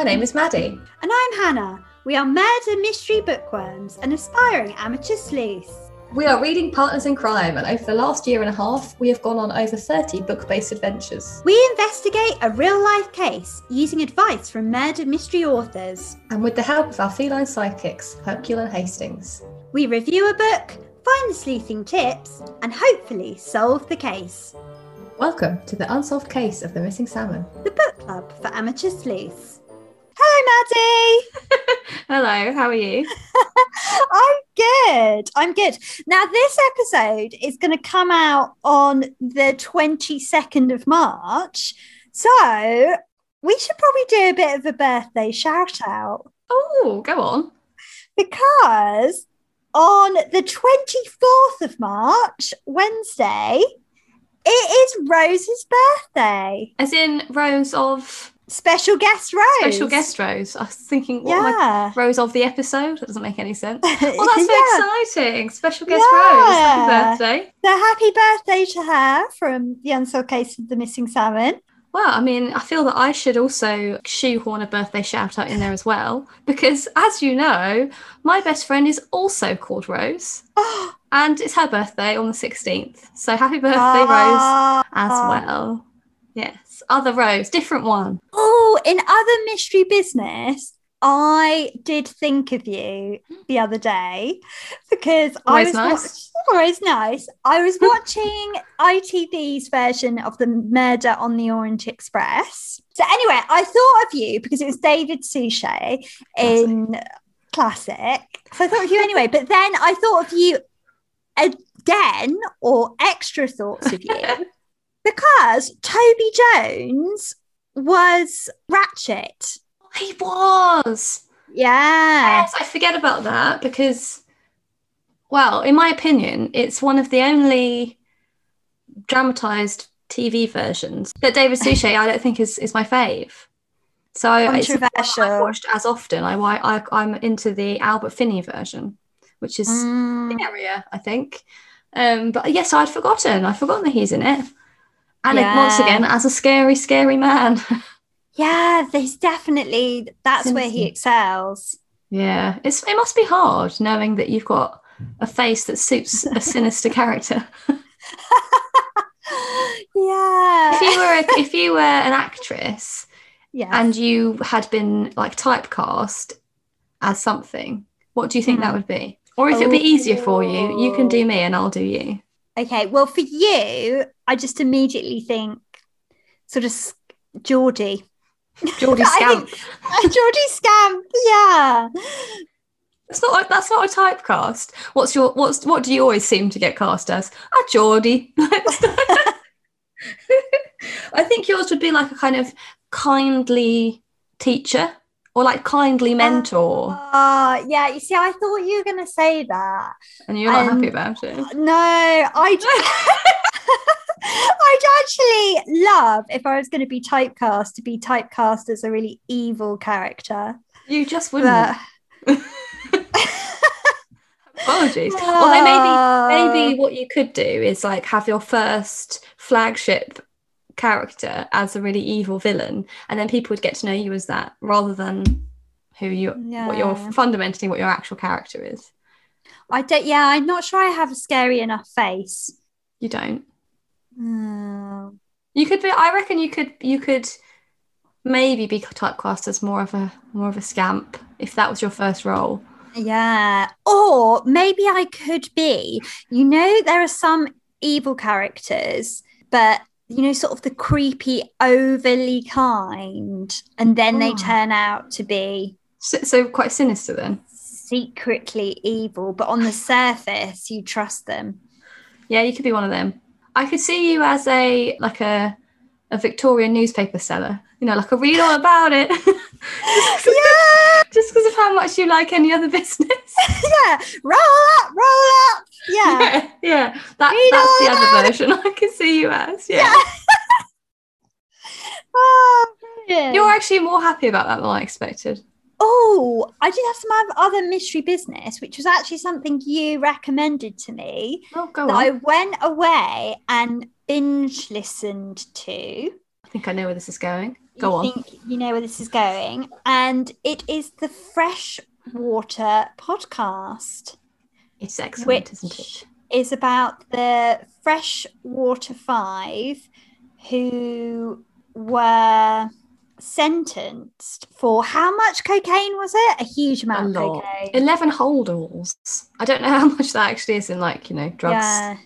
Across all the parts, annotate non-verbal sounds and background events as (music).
My name is Maddy. And I'm Hannah. We are murder mystery bookworms and aspiring amateur sleuths. We are reading partners in crime, and over the last year and a half, we have gone on over 30 book based adventures. We investigate a real life case using advice from murder mystery authors. And with the help of our feline sidekicks, Hercule and Hastings. We review a book, find the sleuthing tips, and hopefully solve the case. Welcome to the unsolved case of the missing salmon. The book club for amateur sleuths. Hello, Maddy. (laughs) Hello, how are you? (laughs) I'm good. I'm good. Now, this episode is going to come out on the 22nd of March. So, we should probably do a bit of a birthday shout out. Oh, go on. Because on the 24th of March, Wednesday, it is Rose's birthday. As in Rose of special guest Rose. Special guest Rose. I was thinking, what yeah. Rose of the episode? That doesn't make any sense. Well, (laughs) oh, that's yeah. so exciting. Special guest yeah. Rose. Happy birthday. So happy birthday to her from the unsolved case of the missing salmon. Well, I mean, I feel that I should also shoehorn a birthday shout out in there as well, because as you know, my best friend is also called Rose. (gasps) and it's her birthday on the 16th. So happy birthday, Rose, ah. as well. Yes, other Rose, different one. Oh, in other mystery business, I did think of you the other day because always I was nice. Watch- (laughs) always nice. I was (laughs) watching ITV's version of the Murder on the Orient Express. So anyway, I thought of you because it was David Suchet in Classic. So I thought of you anyway, but then I thought of you again or extra thoughts of you (laughs) because Toby Jones was Ratchett. He was. Yeah. Yes, I forget about that because, well, in my opinion, it's one of the only dramatized TV versions that David (laughs) Suchet I don't think is, is my fave. So Controversial. I've watched as often. I, I I'm into the Albert Finney version, which is mm. the area I think. Um, but yes, I'd forgotten. I'd forgotten that he's in it. And yeah. once again, as a scary, scary man. (laughs) yeah, there's definitely that's where he excels. Yeah, it's it must be hard knowing that you've got a face that suits a (laughs) sinister character. (laughs) yeah. If you were a, if you were an actress, yeah, and you had been like typecast as something, what do you think mm. that hmm. would be? Or if oh. it'd be easier for you, you can do me and I'll do you. Okay, well, for you, I just immediately think sort of Geordie. Geordie (laughs) Scamp. (laughs) Geordie Scamp, yeah. It's not like that's not a typecast. What's your what's what do you always seem to get cast as? A Geordie. (laughs) I think yours would be like a kind of kindly teacher or like kindly mentor. Uh, yeah, you see, I thought you were going to say that. And you're not happy about it. No, I (laughs) (laughs) I'd actually love if I was going to be typecast to be typecast as a really evil character. You just wouldn't. But... (laughs) Apologies. Uh... Although maybe maybe what you could do is like have your first flagship character as a really evil villain and then people would get to know you as that rather than who you yeah. what your fundamentally what your actual character is. I don't yeah i'm not sure i have a scary enough face. You don't. Mm. you could be i reckon you could you could maybe be typecast as more of a more of a scamp if that was your first role. Yeah or maybe i could be. You know there are some evil characters but you know, sort of the creepy, overly kind, and then oh. they ah. turn out to be so, so, quite sinister then. Secretly evil, but on the surface, you trust them. Yeah, you could be one of them. I could see you as a like a a Victorian newspaper seller. You know, like a read all about it. (laughs) yeah. Just because of how much you like any other (laughs) business. (laughs) yeah. Roll up, roll up. Yeah. Yeah. yeah. That, that's the other version I can see you as. Yeah. yeah. oh, You're actually more happy about that than I expected. Oh, I did have some other mystery business, which was actually something you recommended to me. Oh, go that on. I went away and binge listened to. I think I know where this is going. Go you on. think you know where this is going, and it is the Freshwater podcast. It's excellent, isn't it? it? is about the Freshwater Five who were sentenced for how much cocaine was it? A huge A amount of lot. cocaine. 11 holdalls. I don't know (laughs) how much that actually is in, like, you know, drugs. Yeah,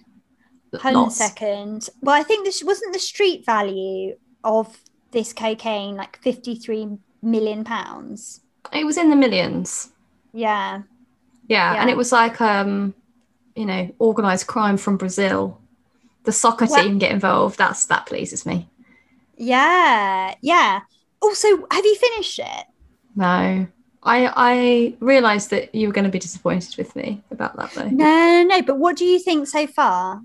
hold on a second. Well, I think this wasn't the street value of this cocaine like 53 million pounds. It was in the millions. Yeah. Yeah, and it was like um, you know, organized crime from Brazil. The soccer Well- team get involved. That's that pleases me. Yeah. Yeah. Also, have you finished it? No. I I realized that you were going to be disappointed with me about that though. No, no, no. But what do you think so far?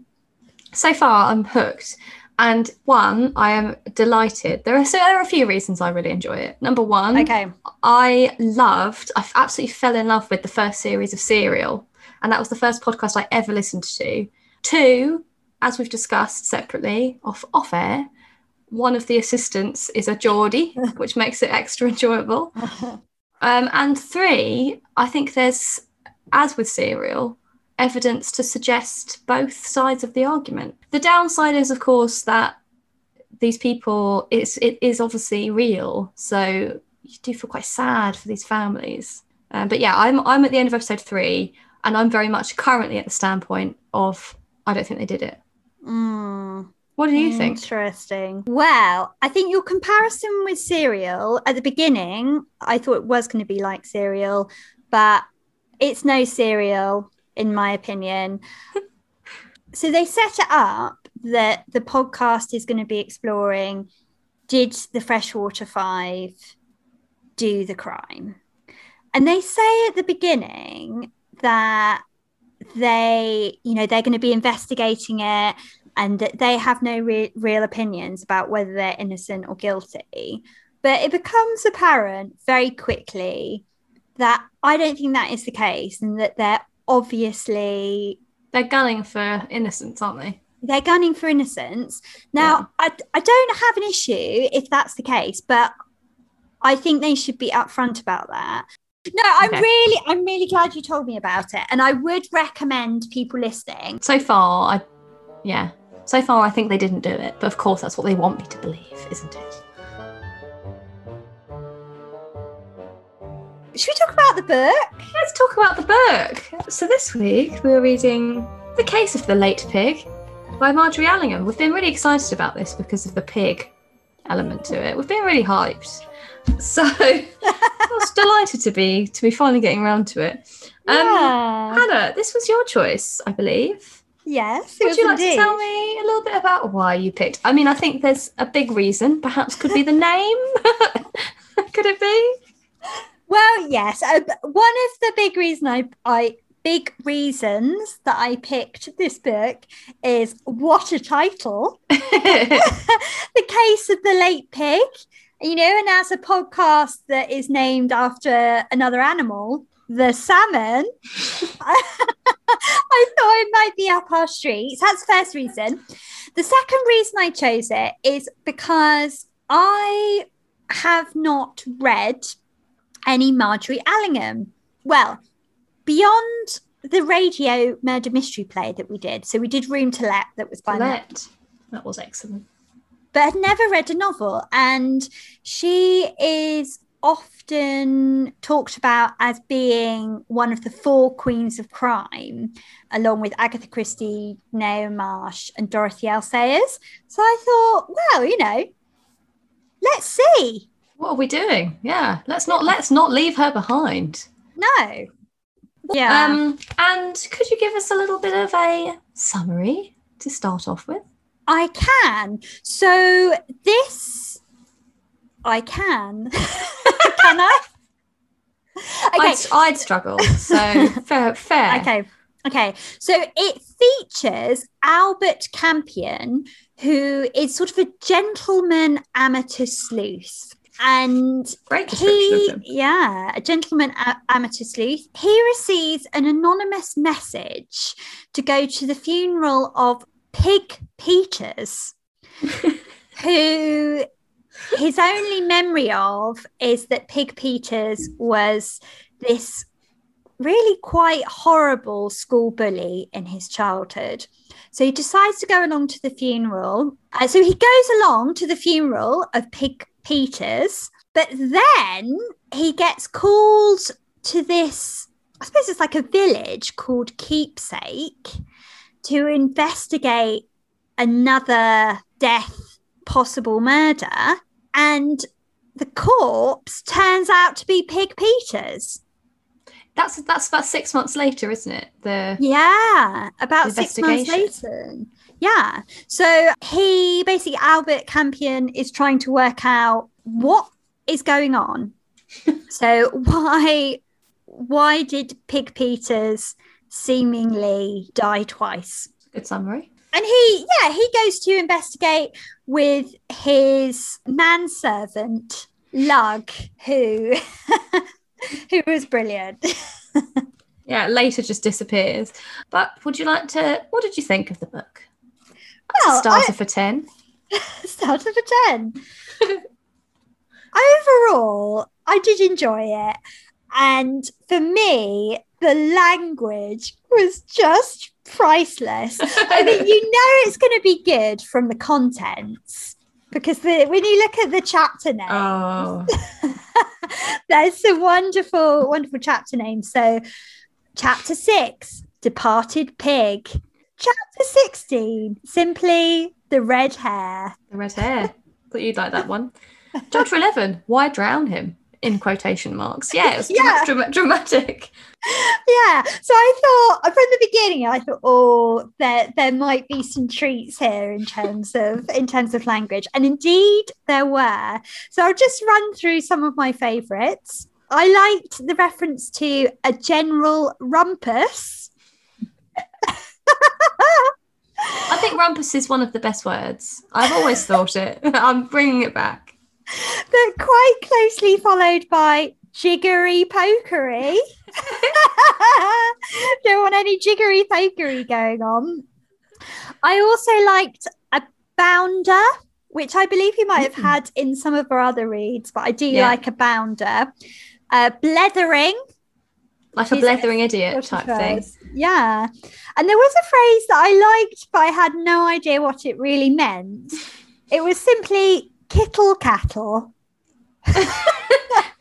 So far I'm hooked. And one, I am delighted. There are so there are a few reasons I really enjoy it. Number one, Okay. I loved, I absolutely fell in love with the first series of Serial. And that was the first podcast I ever listened to. Two, as we've discussed separately off off air, one of the assistants is a Geordie, (laughs) which makes it extra enjoyable. (laughs) Um, and three, I think there's, as with Serial, evidence to suggest both sides of the argument. The downside is, of course, that these people, it's, it is obviously real. So you do feel quite sad for these families. Um, but yeah, I'm, I'm at the end of episode three, and I'm very much currently at the standpoint of I don't think they did it. Mm. What do you think? Interesting. Well, I think your comparison with Serial at the beginning, I thought it was going to be like Serial, but it's no Serial, in my opinion. (laughs) so they set it up that the podcast is going to be exploring did the Freshwater Five do the crime? And they say at the beginning that they, you know, they're going to be investigating it and that they have no re- real opinions about whether they're innocent or guilty. But it becomes apparent very quickly that I don't think that is the case and that they're obviously They're gunning for innocence, aren't they? they're gunning for innocence. Now, I, I don't have an issue if that's the case, but I think they should be upfront about that. No, I'm Okay. really, I'm really glad you told me about it, and I would recommend people listening. So far, I, yeah. So far, I think they didn't do it, but of course, that's what they want me to believe, isn't it? Should we talk about the book? Let's talk about the book. So this week we're reading The Case of the Late Pig by Margery Allingham. We've been really excited about this because of the pig element to it. We've been really hyped. So (laughs) I was delighted to be to be finally getting around to it. Um, yeah. Hannah, this was your choice, I believe. Yes. Would you like indeed. to tell me a little bit about why you picked? I mean, I think there's a big reason. Perhaps could be the name. (laughs) could it be? Well, yes. Uh, one of the big reason I, I big reasons that I picked this book is what a title. (laughs) the case of the late pig. You know, and as a podcast that is named after another animal, the salmon, (laughs) (laughs) I thought it might be up our streets. That's the first reason. The second reason I chose it is because I have not read any Margery Allingham. Well, beyond the radio murder mystery play that we did. So we did Room to Let that was by Matt Let. That was excellent. but had never read a novel. And she is often talked about as being one of the four queens of crime, along with Agatha Christie, Naomi Marsh, and Dorothy L. Sayers. So I thought, well, you know, let's see. What are we doing? Yeah, let's not let's not leave her behind. No. Yeah. Um, and could you give us a little bit of a summary to start off with? I can. So this, I can. (laughs) can I? (laughs) Okay. I'd, I'd struggle. So (laughs) fair, fair. Okay. Okay. So it features Albert Campion, who is sort of a gentleman amateur sleuth. And he, yeah, a gentleman a- amateur sleuth. He receives an anonymous message to go to the funeral of Pig Peters, (laughs) who his only memory of is that Pig Peters was this really quite horrible school bully in his childhood. So he decides to go along to the funeral. Uh, so he goes along to the funeral of Pig Peters, but then he gets called to this, I suppose it's like a village called Keepsake to investigate another death, possible murder. And the corpse turns out to be Pig Peters. That's that's about six months later, isn't it? The Yeah, about six months later. Yeah. So he basically, Albert Campion is trying to work out what is going on. (laughs) so why why did Pig Peters seemingly die twice? good summary. And he, yeah, he goes to investigate with his manservant Lugg, who (laughs) who was brilliant. (laughs) Yeah, later just disappears. But would you like to? What did you think of the book? That's Well, a starter I- for ten. (laughs) Started for 10. Overall, I did enjoy it. And for me, the language was just priceless. (laughs) I mean, you know it's going to be good from the contents because the, when you look at the chapter name, Oh, (laughs) there's some wonderful, wonderful chapter names. So, chapter six, Departed Pig. Chapter 16, simply the red hair. the red hair. Thought you'd like that one. Chapter eleven. Why drown him? In quotation marks. Yeah, it was Yeah. dra- dramatic. yeah. So I thought from the beginning, I thought, oh, there there might be some treats here in terms of in terms of language, and indeed there were. So I'll just run through some of my favourites. I liked the reference to a general rumpus. I think rumpus is one of the best words. I've always thought it. (laughs) I'm bringing it back. But quite closely followed by jiggery pokery. (laughs) Don't want any jiggery pokery going on. I also liked a bounder, which I believe you might have Mm. had in some of our other reads, but I do Yeah. like a bounder. Uh, blethering, Like a blethering idiot type thing. Yeah. And there was a phrase that I liked, but I had no idea what it really meant. It was simply kittle cattle. (laughs)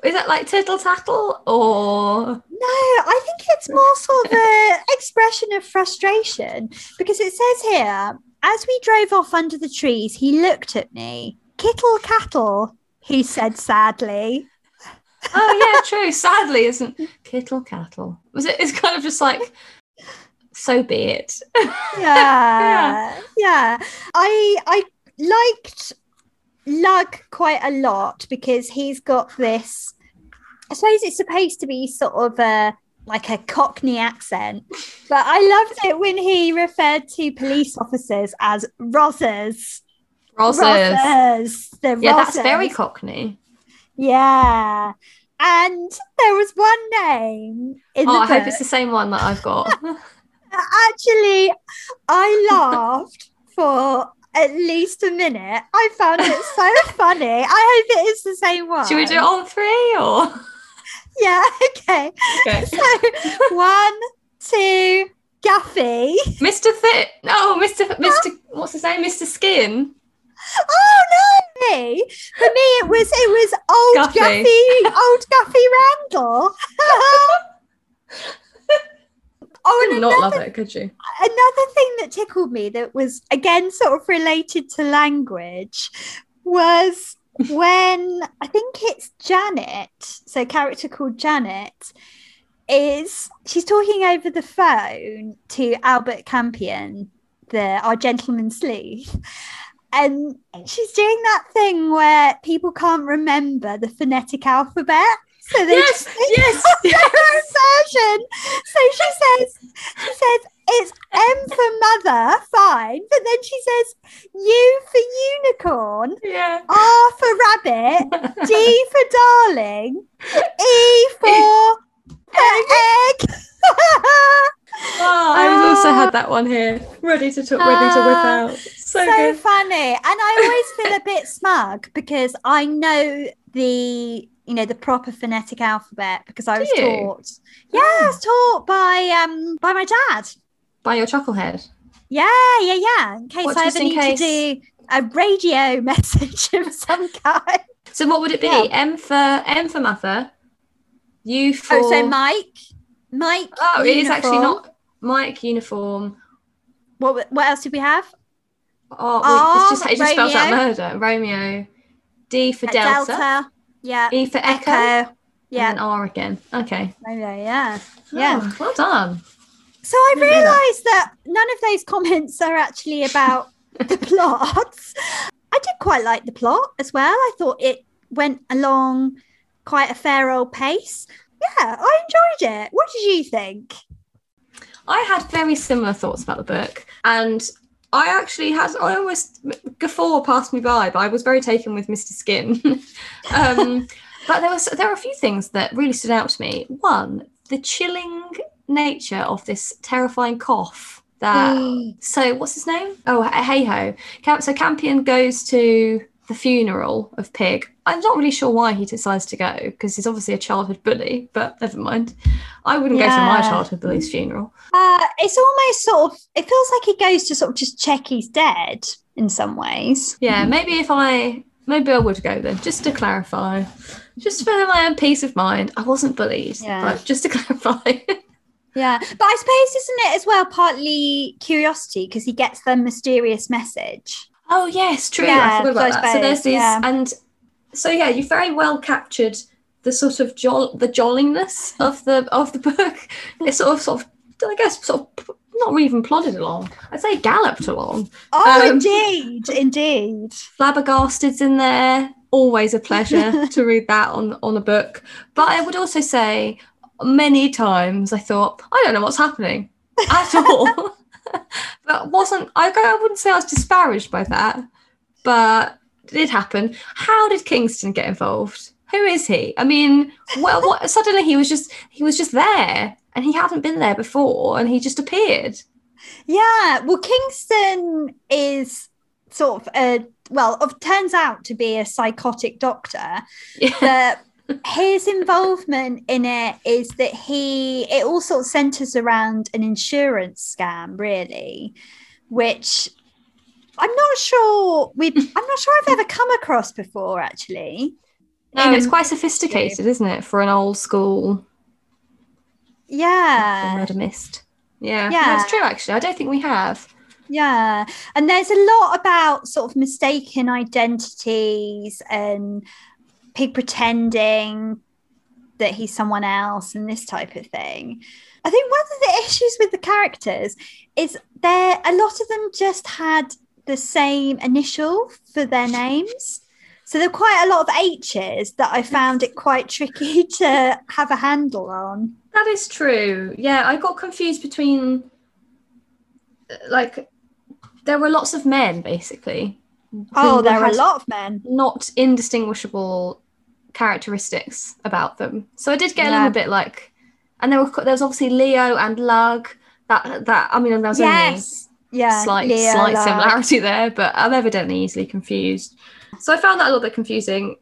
Is that like tittle tattle or No, I think it's more sort of an (laughs) expression of frustration because it says here, as we drove off under the trees, he looked at me. Kittle cattle, he said sadly. Oh yeah, (laughs) true. Sadly, isn't kittle cattle? Was it? It's kind of just like, so be it. Yeah, yeah. I I liked Lugg quite a lot because he's got this. I suppose it's supposed to be sort of a like a Cockney accent, but I loved it when he referred to police officers as Rozzers. Roses. Rozzers. The Yeah, that's very Cockney. Yeah. And there was one name in Oh, the I hope it's the same one that I've got. (laughs) Actually, I laughed for at least a minute. I found it so (laughs) funny. I hope it is the same one. Should we do it on three or? (laughs) Yeah, okay. Okay. So one, two, Gaffy. Mr. Fit. No, Mr. Mr. What's his name? Mr. Skin. Oh no, me. For me, it was it was old Guffy. Gaffy, old Gaffy Randall. (laughs) oh, Could and not another love it, could you? another thing that tickled me that was again sort of related to language was when I think it's Janet, so a character called Janet, is she's talking over the phone to Albert Campion, the our gentleman sleuth. And she's doing that thing where people can't remember the phonetic alphabet. So they Yes, (laughs) yes, version. So she says, she says it's M for mother, fine, but then she says U for unicorn, Yeah. R for rabbit, D (laughs) for darling, E for (laughs) egg. Oh, I also had that one here, ready to talk, ready to whip Ah, out. So, so funny and i always feel a bit smug because i know the you know the proper phonetic alphabet because i was Do you? taught yeah i was taught by um by my dad By your chucklehead. yeah yeah yeah in case What, i ever need case? to do a radio (laughs) message of (laughs) some kind So what would it be? Yeah. M for M for mother. U for oh so mike mike Oh, it is actually not Mike uniform. what, what else did we have Oh, wait, it's just it just spells out murder. Romeo. D for Uh, delta. Yeah E for echo. echo yeah then R again. Okay. Yeah yeah Oh, well done. So I that. realised that none of those comments are actually about the (laughs) plots. I did quite like the plot as well. I thought it went along quite a fair old pace. Yeah, I enjoyed it. What did you think? I had very similar thoughts about the book, and I actually had I almost guffaw passed me by, but I was very taken with Mr. Skin. (laughs) um, but there was there are a few things that really stood out to me. One, the chilling nature of this terrifying cough. That (gasps) so what's his name? Oh, hey ho. So Campion goes to the funeral of Pig. I'm not really sure why he decides to go because he's obviously a childhood bully, but never mind. I wouldn't go to my childhood bully's funeral. Uh, it's almost sort of, it feels like he goes to sort of just check he's dead in some ways. Yeah, maybe if I maybe I would go then, just to clarify. Just for my own peace of mind. I wasn't bullied. Yeah. But just to (laughs) clarify. Yeah, but I suppose, isn't it as well partly curiosity because he gets the mysterious message? Oh yes, true. Yeah, I forgot about so there's these yeah. and so yeah, you very well captured the sort of joll the jolliness (laughs) of the of the book. It sort of sort of I guess sort of not even plodded along. I'd say galloped along. Oh, Um, indeed, (laughs) indeed. Flabbergasted's in there. Always a pleasure (laughs) to read that on on a book. But I would also say many times I thought I don't know what's happening at all. (laughs) but wasn't I? I wouldn't say I was disparaged by that, but it did happen. How did Kingston get involved? Who is he? I mean, well, what, (laughs) suddenly he was just he was just there, and he hadn't been there before, and he just appeared. Yeah, well, Kingston is sort of a well, of turns out to be a psychotic doctor. (laughs) Yeah. That his involvement in it is that he it all sort of centers around an insurance scam, really, which I'm not sure we. I'm not sure I've ever come across before, actually. No, it's Um, quite sophisticated, isn't it, for an old school Yeah, murder mist? Yeah, Yeah. that's true. Actually, I don't think we have. Yeah. And there's a lot about sort of mistaken identities and pig pretending that he's someone else and this type of thing. I think one of the issues with the characters is there a lot of them just had the same initial for their names. So there are quite a lot of H's that I found it quite tricky (laughs) to have a handle on. That is true. Yeah, I got confused between like there were lots of men basically. Oh, there are a lot of men. Not indistinguishable characteristics about them. So I did get a little bit like, and there were there was obviously Leo and Lugg. That that I mean, there was Yes. Yeah. slight Leo, slight Lugg. similarity (laughs) there, but I'm evidently easily confused. So I found that a little bit confusing.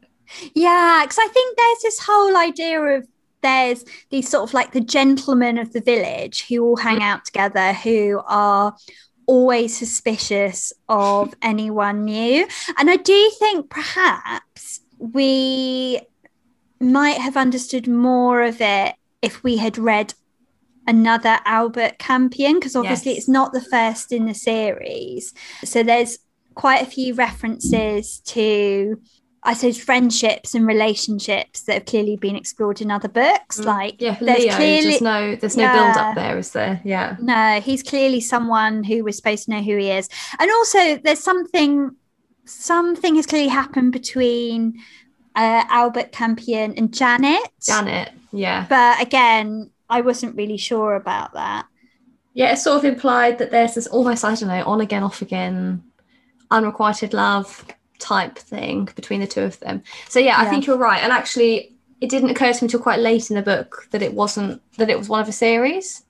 Yeah, because I think there's this whole idea of there's these sort of like the gentlemen of the village who all hang out together who are always suspicious of anyone new. And I do think perhaps we might have understood more of it if we had read another Albert Campion, because obviously Yes. it's not the first in the series. So there's quite a few references to I suppose friendships and relationships that have clearly been explored in other books. Like Mm. Yeah, there's Leo. clearly there's no there's no Yeah. build up there, is there? Yeah. no, he's clearly someone who we're supposed to know who he is. And also there's something something has clearly happened between uh, Albert Campion and Janet. Janet. Yeah. But again, I wasn't really sure about that. Yeah, it's sort of implied that there's this almost, I don't know, on again, off again, unrequited love type thing between the two of them. So yeah, I Yeah. think you're right. And actually, it didn't occur to me until quite late in the book that it wasn't that it was one of a series.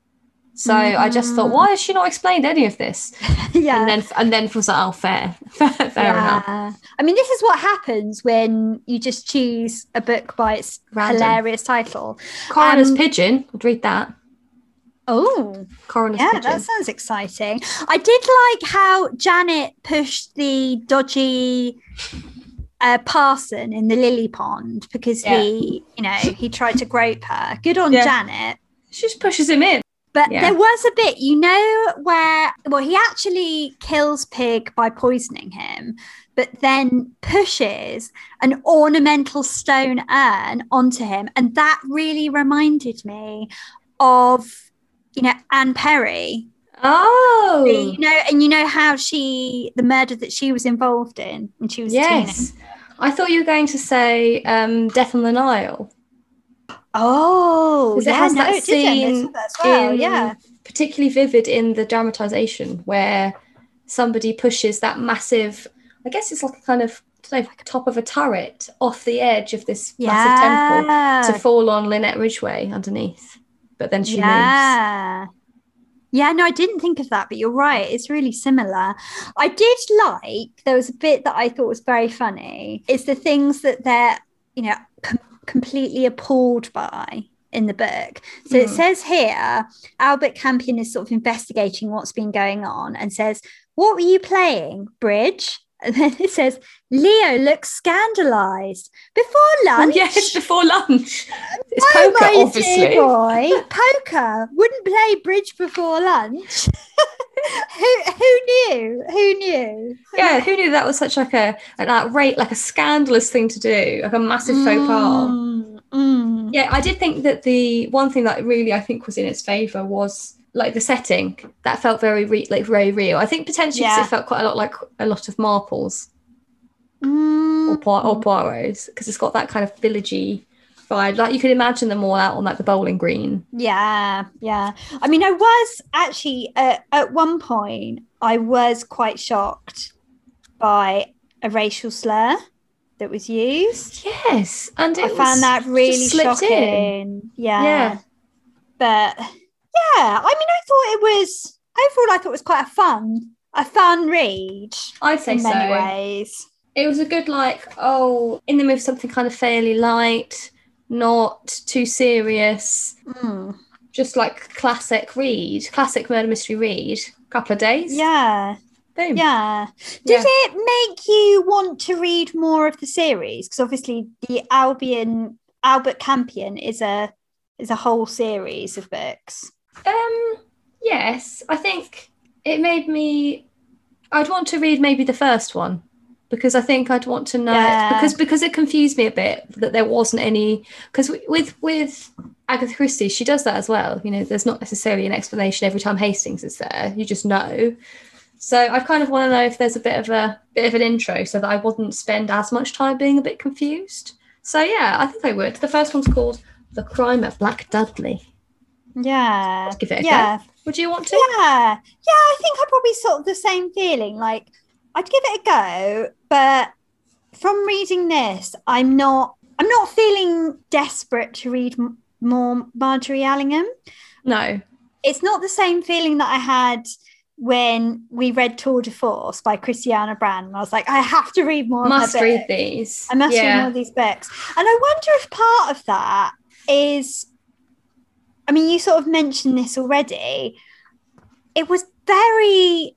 So I just thought, Mm. why has she not explained any of this? (laughs) yeah. And then and then was like, oh, fair, (laughs) fair, fair enough. I mean, this is what happens when you just choose a book by its Random. hilarious title. Coroner's Um, Pidgin. I'd read that. Oh, Coroner's Pidgin. yeah, Pidgin. that sounds exciting. I did like how Janet pushed the dodgy uh, parson in the lily pond because Yeah. he, you know, he tried to grope her. Good on Yeah. Janet. She just pushes him in. But Yeah. there was a bit, you know, where well, he actually kills Pig by poisoning him, but then pushes an ornamental stone urn onto him, and that really reminded me of, you know, Anne Perry. Oh, You know, and you know how she the murder that she was involved in when she was yes. I thought you were going to say um, Death on the Nile. Oh, 'Cause it has no, that scene well. in- yeah, particularly vivid in the dramatization where somebody pushes that massive I guess it's like a kind of know, like top of a turret off the edge of this massive temple to fall on Linnet Ridgeway underneath. But then she moves. yeah. Yeah, no, I didn't think of that, but you're right. It's really similar. I did like, there was a bit that I thought was very funny. It's the things that they're, you know, completely appalled by in the book. So it Hmm. says here Albert Campion is sort of investigating what's been going on and says, What were you playing? Bridge? (laughs) And then it says, Leo looks scandalized. Before (laughs) Oh, lunch. yes, before lunch. (laughs) It's Oh, poker, my dear obviously. boy, poker. Wouldn't play bridge before lunch. Who who knew? Who knew? Yeah, who knew that was such like a an outrage, like a scandalous thing to do, like a massive faux pas. Mm, mm. Yeah, I did think that the one thing that really I think was in its favour was like the setting that felt very re- like very real. I think potentially Yeah. it felt quite a lot like a lot of Marples Mm. or, Poir- or Poirot's because it's got that kind of villagey Like you could imagine them all out on like the bowling green. Yeah, yeah. I mean, I was actually uh, at one point. I was quite shocked by a racial slur that was used. Yes, and it I found that really slipped in. shocking. Yeah. Yeah. But yeah, I mean, I thought it was overall. I thought it was quite a fun, a fun read I'd say in so. many ways. It was a good like oh in the mood something kind of fairly light, not too serious. Mm. just like classic read, classic murder mystery read. Couple of days. Yeah, Boom. yeah. Yeah. Did it make you want to read more of the series? Because obviously, the Albion Albert Campion is a is a whole series of books. Um. Yes, I think it made me. I'd want to read maybe the first one because I think I'd want to know Yeah. because because it confused me a bit that there wasn't any because with with Agatha Christie she does that as well. You know, there's not necessarily an explanation every time Hastings is there. You just know. So I kind of want to know if there's a bit of a bit of an intro so that I wouldn't spend as much time being a bit confused. So yeah, I think I would. The first one's called The Crime at Black Dudley. Yeah, Give it a yeah. go. Would you want to? Yeah, yeah, I think I probably sort of the same feeling. Like I'd give it a go, but from reading this, I'm not. I'm not feeling desperate to read m- more Margery Allingham. No. It's not the same feeling that I had when we read Tour de Force by Christianna Brand. I was like, I have to read more. Must of read books. these. I must read yeah. more of these books. And I wonder if part of that is, I mean, you sort of mentioned this already. It was very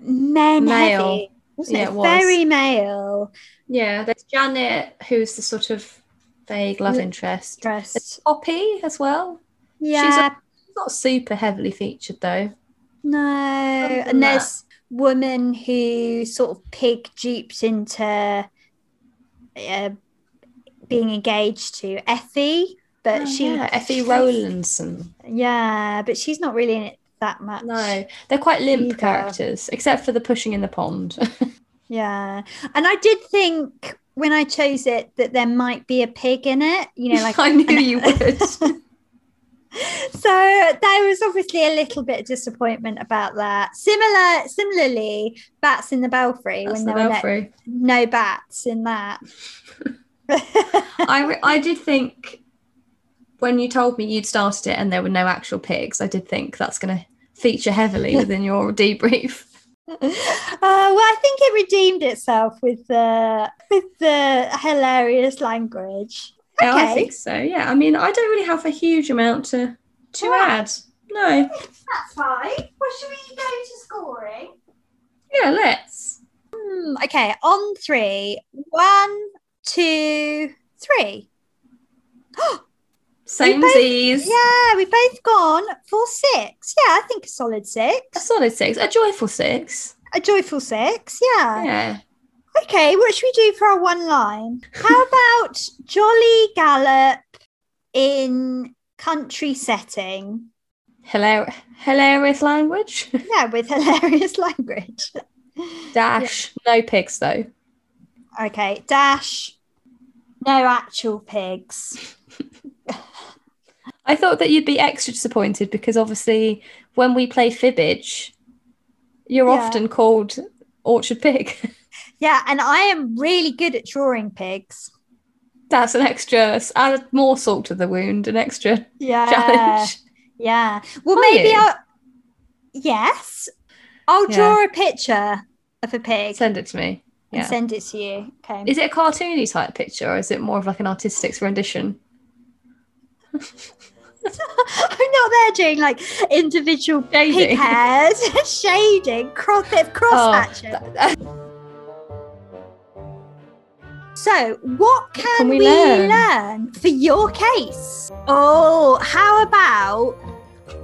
men Male. heavy, wasn't Yeah, it? it was. Very male. Yeah, there's Janet, who's the sort of vague love L- interest. There's. Poppy as well. Yeah, She's not super heavily featured though. no. And there's woman who sort of pig duped into uh, being engaged to Effie, but Oh, she, yeah, Effie Rowlandson. yeah, but she's not really in it that much. No, they're quite limp Either. characters, except for the pushing in the pond. (laughs) Yeah. And I did think when I chose it that there might be a pig in it, you know, like (laughs) I knew you (laughs) would. so there was obviously a little bit of disappointment about that. Similar similarly, bats in the belfry That's when the there were no, no bats in that. I I did think when you told me you'd started it and there were no actual pigs, I did think that's going to feature heavily within your debrief. (laughs) Uh, well, I think it redeemed itself with the with the hilarious language. Yeah, I think so. Yeah, I mean, I don't really have a huge amount to to Right. add. No. That's fine. Well, should we go to scoring? Yeah, let's. Hmm, okay, on three. One, two, three. (gasps) Same both- Z's. Yeah, we've both gone for six. Yeah, I think a solid six. A solid six. A joyful six. A joyful six. Yeah. Yeah. Okay, what should we do for our one line? How (laughs) about Jolly Gallop in country setting? Hilar- hilarious language. (laughs) Yeah, with hilarious language. Dash. No pigs though. Okay, dash. No actual pigs. (laughs) I thought that you'd be extra disappointed because obviously when we play fibbage, you're Yeah. often called Orchard Pig. (laughs) Yeah, and I am really good at drawing pigs. That's an extra, add more salt to the wound, an extra Yeah. challenge. Yeah. Well, Are maybe you? I'll. Yes. I'll Yeah. draw a picture of a pig Send it to me. and Yeah. send it to you. Okay. Is it a cartoony type picture or is it more of like an artistic rendition? (laughs) (laughs) I'm not there doing like individual pig Shading. hairs, (laughs) shading, cross bit of cross Oh, hatching. th- uh, So, what can, can we, we learn? learn? for your case? Oh, how about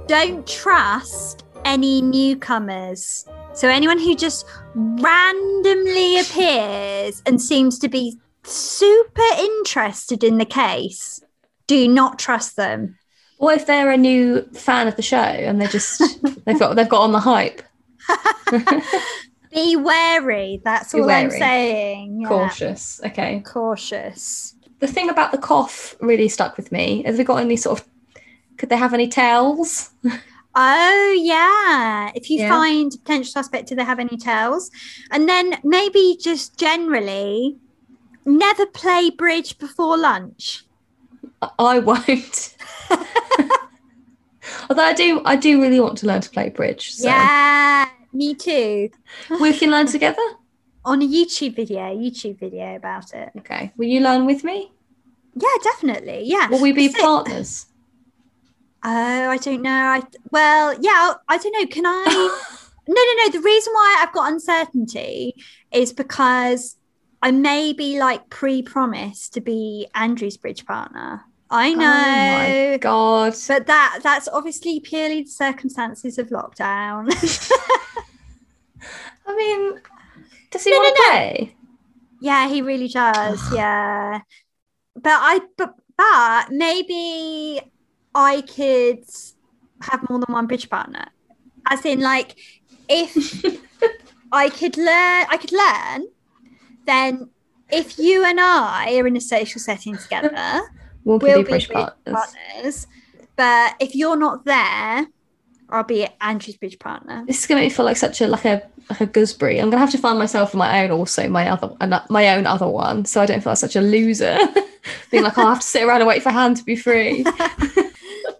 don't trust any newcomers? So, anyone who just randomly appears and seems to be super interested in the case, do not trust them. What if they're a new fan of the show and they're just (laughs) they've got they've got on the hype? (laughs) Be wary. That's Be all I'm saying. Yeah. Cautious. Okay. Cautious. The thing about the cough really stuck with me. Have they got any sort of could they have any tails? (laughs) Oh yeah. If you Yeah. find potential suspect, do they have any tails? And then maybe just generally never play bridge before lunch. I- won't. Although I do I do really want to learn to play bridge. So Yeah, me too. we can learn together. On a YouTube video, YouTube video about it. Okay. Will you learn with me? Yeah, definitely. Yeah. Will we be partners? Oh, I don't know. I well, yeah, I don't know. Can I? (laughs) no, no, no. The reason why I've got uncertainty is because I may be like pre-promised to be Andrew's bridge partner. I Oh my know, god. but that that's obviously purely the circumstances of lockdown. (laughs) I mean, does he No, want to no, no. yeah, he really does. (sighs) Yeah, but I but but maybe I could have more than one bridge partner, as in like if (laughs) I could learn, I could learn. Then, if you and I are in a social setting together, (laughs) We'll, we'll be bridge partners. partners. But if you're not there, I'll be Andrew's bridge partner. This is going to make me feel like such a like a like a gooseberry. I'm going to have to find myself my own also my other ano- my own other one, so I don't feel like such a loser. (laughs) Being like, oh, I have to sit around and wait for Han to be free. (laughs)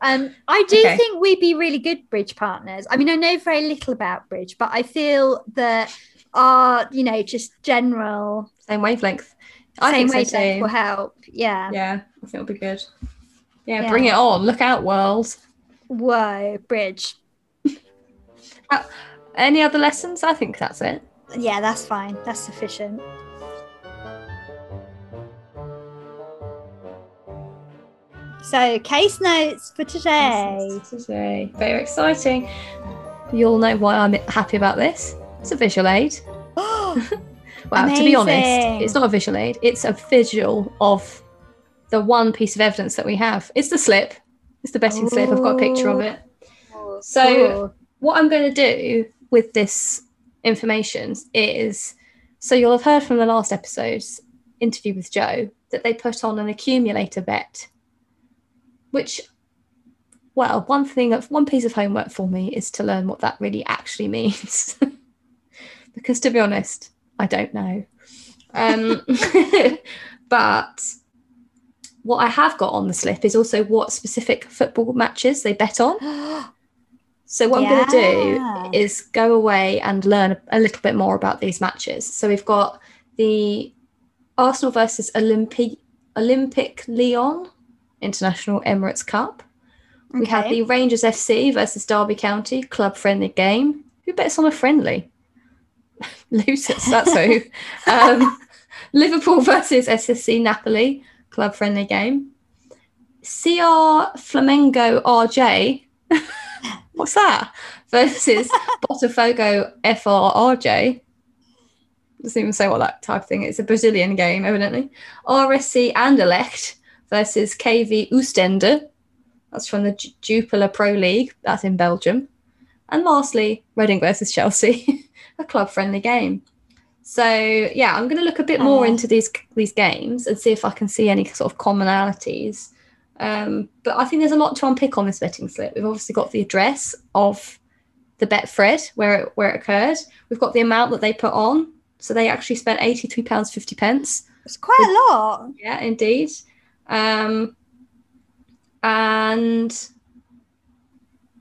Um, I do Okay. think we'd be really good bridge partners. I mean, I know very little about bridge, but I feel that our, you know, just general Same wavelength. I same think so too. will help. Yeah. Yeah, I think it'll be good. Yeah, Yeah. bring it on. Look out, world. Whoa, bridge. (laughs) Uh, any other lessons? I think that's it. Yeah, that's fine. That's sufficient. So, case notes for today. Today. Very exciting. You'll know why I'm happy about this. It's a visual aid. (gasps) Well, to be honest, it's not a visual aid. It's a visual of the one piece of evidence that we have. It's the slip. It's the betting slip. I've got a picture of it. Oh, so- Ooh. What I'm going to do with this information is so you'll have heard from the last episode's interview with Joe that they put on an accumulator bet, which, well, one thing, one piece of homework for me is to learn what that really actually (laughs) means. Because to be honest, I don't know. Um, (laughs) but what I have got on the slip is also what specific football matches they bet on. (gasps) So what I'm going to do is go away and learn a little bit more about these matches. So we've got the Arsenal versus Olympic Olympic Lyon International Emirates Cup. We have the Rangers FC versus Derby County club friendly game. Who bets on a friendly? Losers, that's who. um, Liverpool versus SSC Napoli club friendly game. CR Flamengo RJ. What's that? Versus Botafogo FRRJ. Doesn't even say what that type of thing is. It's a Brazilian game, evidently. RSC Anderlecht versus KV Oostende. That's from the Ju- Jupiler Pro League. That's in Belgium. And lastly, Reading versus Chelsea, (laughs) a club friendly game. So yeah, I'm going to look a bit more into these these games and see if I can see any sort of commonalities. Um, but I think there's a lot to unpick on this betting slip. We've obviously got the address of the Betfred where it, where it occurred. We've got the amount that they put on. So they actually spent eighty three pounds fifty pence. It's quite a lot. Yeah, indeed. Um, and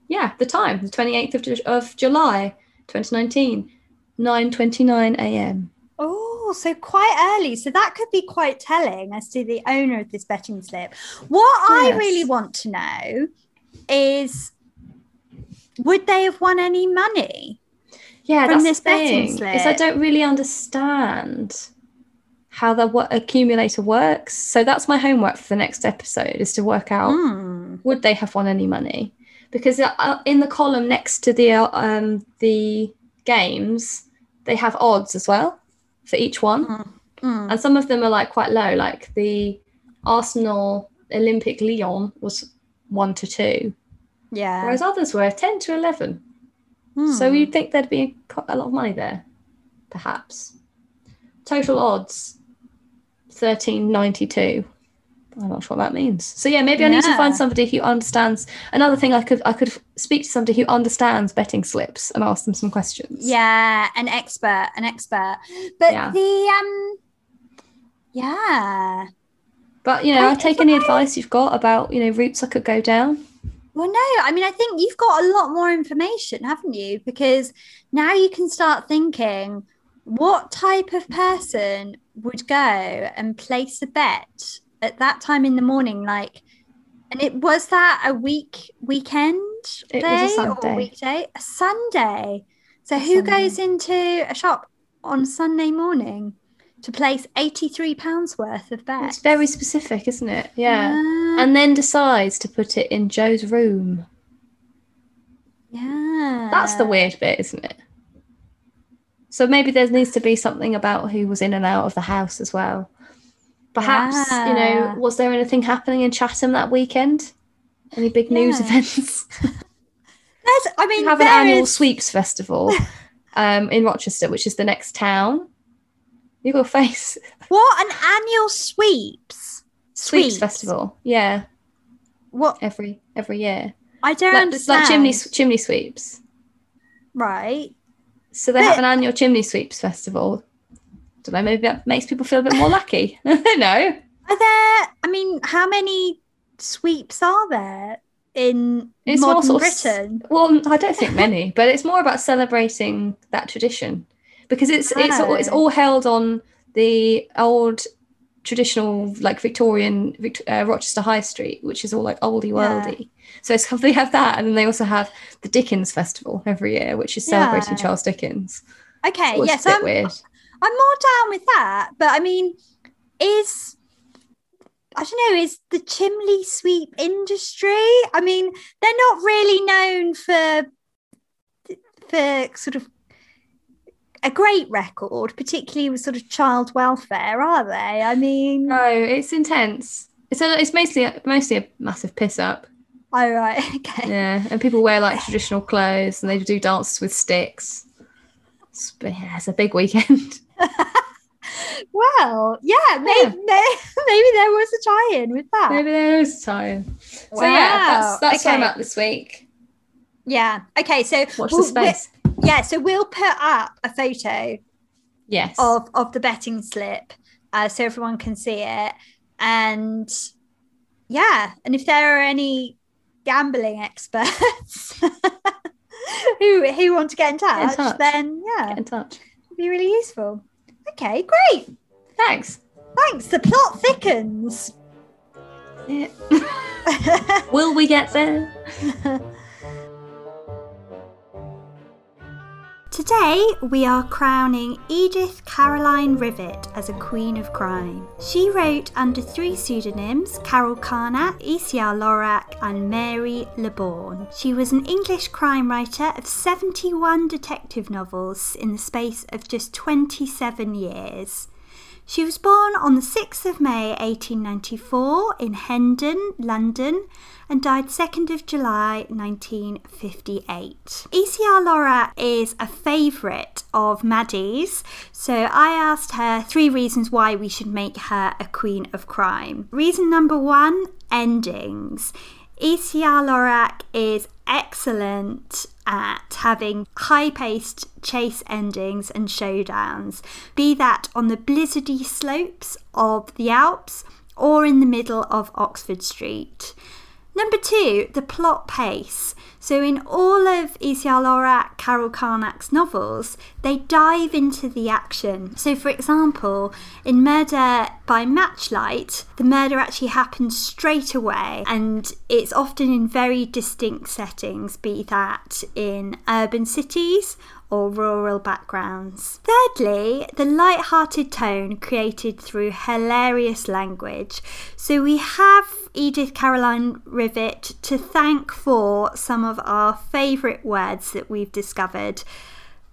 yeah, the time, the 28th of, of July, 2019, 9.29 a.m. Oh, so quite early. So that could be quite telling as to the owner of this betting slip. What I really want to know is would they have won any money? Yeah, From that's this the betting thing. Is I don't really understand how the wo- accumulator works. So that's my homework for the next episode is to work out Hmm. would they have won any money? Because uh, in the column next to the uh, um, the games, they have odds as well for each one, Hmm. and some of them are like quite low. Like the Arsenal Olympic Lyon was one to two, Yeah. whereas others were ten to eleven. Hmm. So you'd think there'd be a, a lot of money there, perhaps. Total odds, thirteen ninety two. I'm not sure what that means. So yeah, maybe I need to find somebody who understands. Another thing, I could I could speak to somebody who understands betting slips and ask them some questions. Yeah, an expert, an expert. But Yeah. the um yeah. But you know, I- I take any advice you've got about you know routes I could go down. Well, no, I mean, I think you've got a lot more information, haven't you? Because now you can start thinking what type of person would go and place a bet at that time in the morning, like, and it was that a week weekend It day was a or Sunday. weekday, a Sunday. So A who Sunday. goes into a shop on Sunday morning to place eighty three pounds worth of bets? It's very specific, isn't it? Yeah. yeah, And then decides to put it in Joe's room. yeah. That's the weird bit, isn't it? So maybe there needs to be something about who was in and out of the house as well. Perhaps, you know, was there anything happening in Chatham that weekend? Any big news Yeah. events? (laughs) There's, I mean, we have an annual is- sweeps festival (laughs) um, in Rochester, which is the next town. You got a face. (laughs) What an annual sweeps Sweeps festival. Yeah, What every every year. I don't Like, it's like chimney chimney sweeps. right? So they have an annual chimney sweeps festival. Don't know, maybe that makes people feel a bit more lucky. (laughs) I don't know. Are there? I mean, how many sweeps are there in It's modern sort of Britain? Well, I don't think many, but it's more about celebrating that tradition because it's it's all, it's Oh. all held on the old traditional like Victorian uh, Rochester High Street, which is all like oldie Yeah. worldy. So it's (laughs) they have that, and then they also have the Dickens Festival every year, which is celebrating Yeah. Charles Dickens. Okay, So yes, a bit I'm, weird. I'm more down with that. But I mean, is I don't know, is the chimney sweep industry? I mean, they're not really known for for sort of a great record, particularly with sort of child welfare, are they? I mean, No, it's intense. It's a, it's mostly a, mostly a massive piss up. oh right, (laughs) okay. Yeah, and people wear like traditional clothes and they do dances with sticks. It's, but yeah, it's a big weekend. (laughs) (laughs) Well, yeah, maybe, (laughs) maybe there was a tie-in with that. Maybe there is time. So yeah, that's Wow, that's where I'm okay. at this week. Yeah. Okay. So Watch we'll- the space. yeah. So we'll put up a photo Yes. of of the betting slip, uh, so everyone can see it. And Yeah, and if there are any gambling experts (laughs) who who want to get in touch, touch. then yeah, Get in touch. it'd be really useful. Okay, great. Thanks. Thanks. The plot thickens. Yeah. (laughs) Will we get there? (laughs) Today, we are crowning Edith Caroline Rivett as a Queen of Crime. She wrote under three pseudonyms Carol Carnac, E.C.R. Lorac, and Mary LeBourne. She was an English crime writer of 71 detective novels in the space of just 27 years. She was born on the 6th of May 1894 in Hendon, London, and died 2nd of July 1958. ECR Lorac is a favourite of Maddy's, so I asked her three reasons why we should make her a queen of crime. Reason number one endings. ECR Lorac is excellent at having high paced chase endings and showdowns, be that on the blizzardy slopes of the Alps or in the middle of Oxford Street. Number two, the plot pace. So, in all of E.C.R. Lorac, Carol Carnac's novels, they dive into the action. So, for example, in Murder by Matchlight, the murder actually happens straight away and it's often in very distinct settings, be that in urban cities or rural backgrounds. Thirdly, the light-hearted tone created through hilarious language. So we have Edith Caroline Rivett to thank for some of our favourite words that we've discovered,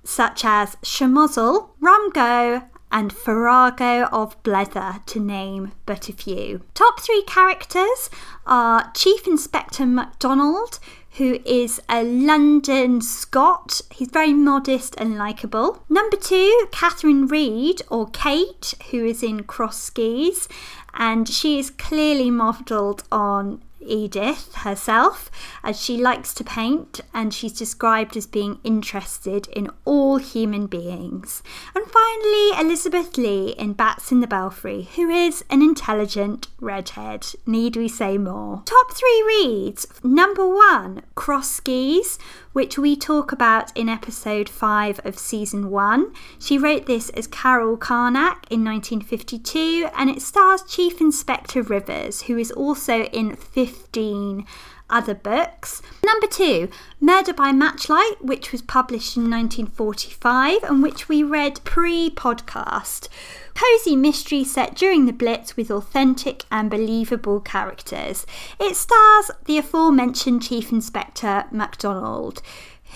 such as schmozzle, rumgo, and Farrago of Blether, to name but a few. Top three characters are Chief Inspector MacDonald, who is a London Scot. He's very modest and likeable. Number two, Catherine Reed, or Kate, who is in Crossed Skis, and she is clearly modelled on Edith herself, as she likes to paint and she's described as being interested in all human beings. And finally, Elizabeth Lee in Bats in the Belfry, who is an intelligent redhead. Need we say more? Top three reads. Number one, Crossed Skis, which we talk about in episode 5 of season 1. She wrote this as Carol Carnac in 1952 and it stars Chief Inspector Rivers, who is also in 15 other books. Number two, Murder by Matchlight, which was published in 1945 and which we read pre podcast. Cozy mystery set during the Blitz with authentic and believable characters. It stars the aforementioned Chief Inspector MacDonald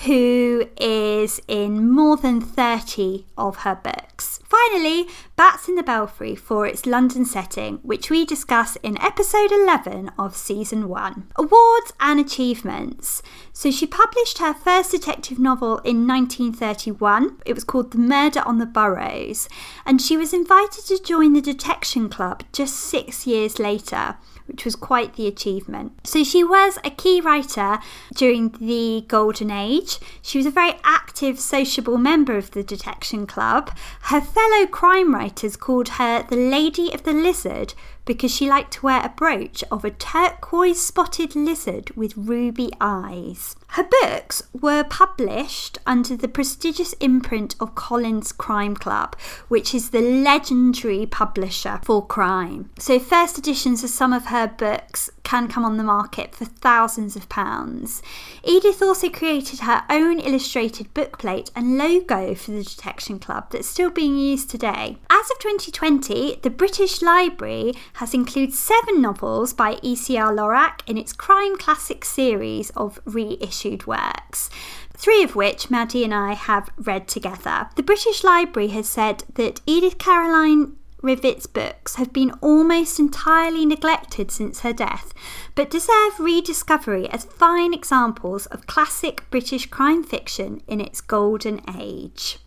who is in more than 30 of her books. Finally, Bats in the Belfry for its London setting, which we discuss in episode 11 of season 1. Awards and achievements. So she published her first detective novel in 1931. It was called The Murder on the Burrows, and she was invited to join the Detection Club just six years later which was quite the achievement. So she was a key writer during the Golden Age. She was a very active, sociable member of the Detection Club. Her fellow crime writers called her the Lady of the Lizard because she liked to wear a brooch of a turquoise spotted lizard with ruby eyes. Her books were published under the prestigious imprint of Collins Crime Club, which is the legendary publisher for crime. So, first editions of some of her books can come on the market for thousands of pounds. Edith also created her own illustrated bookplate and logo for the Detection Club that's still being used today. As of 2020, the British Library has included seven novels by E.C.R. Lorac in its crime classic series of reissued works three of which Maddy and I have read together. The British Library has said that Edith Caroline Rivett's books have been almost entirely neglected since her death, but deserve rediscovery as fine examples of classic British crime fiction in its golden age.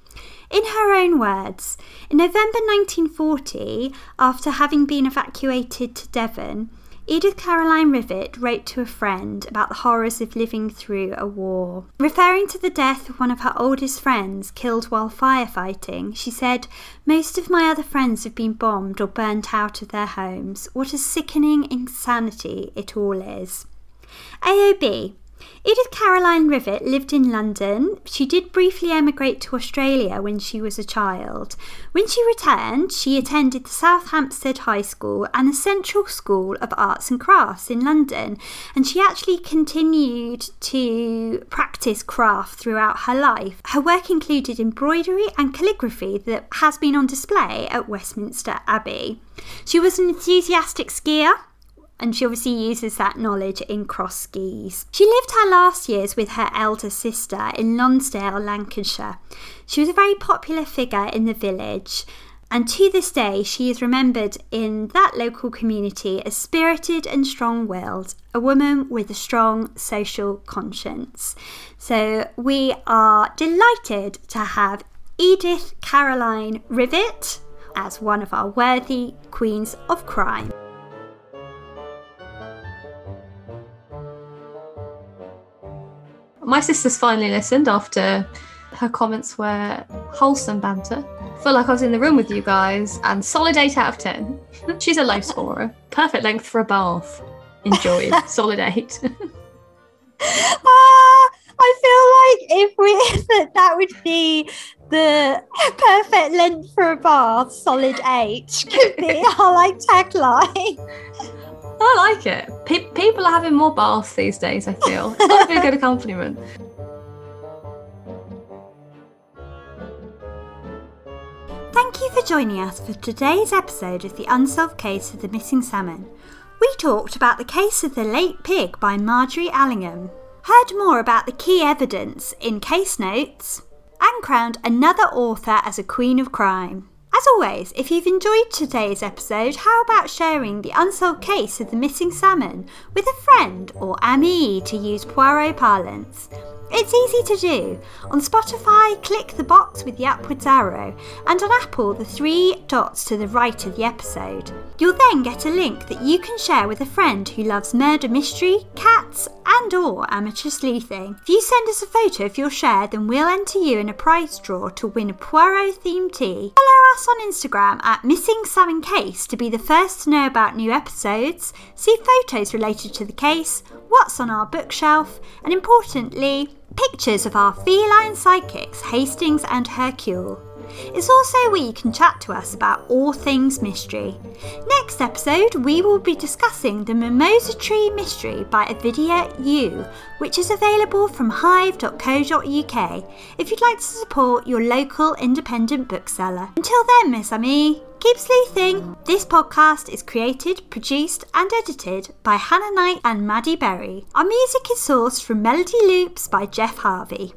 In her own words, in November 1940, after having been evacuated to Devon, Edith Caroline Rivett wrote to a friend about the horrors of living through a war. Referring to the death of one of her oldest friends killed while firefighting, she said, Most of my other friends have been bombed or burnt out of their homes. What a sickening insanity it all is. AOB Edith Caroline Rivett lived in London. She did briefly emigrate to Australia when she was a child. When she returned, she attended the South Hampstead High School and the Central School of Arts and Crafts in London, and she actually continued to practice craft throughout her life. Her work included embroidery and calligraphy that has been on display at Westminster Abbey. She was an enthusiastic skier and she obviously uses that knowledge in Crossed Skis. She lived her last years with her elder sister in Lonsdale, Lancashire. She was a very popular figure in the village. And to this day, she is remembered in that local community as spirited and strong willed, a woman with a strong social conscience. So, we are delighted to have Edith Caroline Rivett as one of our worthy queens of crime. My sister's finally listened after her comments were wholesome banter. Feel like I was in the room with you guys and solid 8 out of 10. (laughs) She's a low scorer. Perfect length for a bath. Enjoyed. (laughs) solid 8. (laughs) Ah, I feel like if we that that would be the perfect length for a bath, solid eight, could be our like tagline. I like it. Pe- people are having more baths these days, I feel. It's got to be a good accompaniment. (laughs) Thank you for joining us for today's episode of the Unsolved Case of the Missing Salmon. We talked about the case of the late pig by Margery Allingham, heard more about the key evidence in case notes, and crowned another author as a Queen of Crime. As always, if you've enjoyed today's episode, how about sharing the unsolved case of the missing salmon with a friend or ami to use Poirot parlance? It's easy to do. On Spotify, click the box with the upwards arrow, and on Apple, the three dots to the right of the episode. You'll then get a link that you can share with a friend who loves murder mystery, cats, and or amateur sleuthing. If you send us a photo of your share, then we'll enter you in a prize draw to win a Poirot themed tea. Follow us on Instagram at Missing Salmon Case to be the first to know about new episodes, see photos related to the case, what's on our bookshelf, and importantly, pictures of our feline sidekicks Hastings and Hercule. It's also where you can chat to us about all things mystery. Next episode, we will be discussing the Mimosa Tree Mystery by Ovidia Yu, which is available from hive.co.uk if you'd like to support your local independent bookseller. Until then, Miss Amy, keep sleuthing. This podcast is created, produced, and edited by Hannah Knight and Maddy Berry. Our music is sourced from Melody Loops by Geoff Harvey.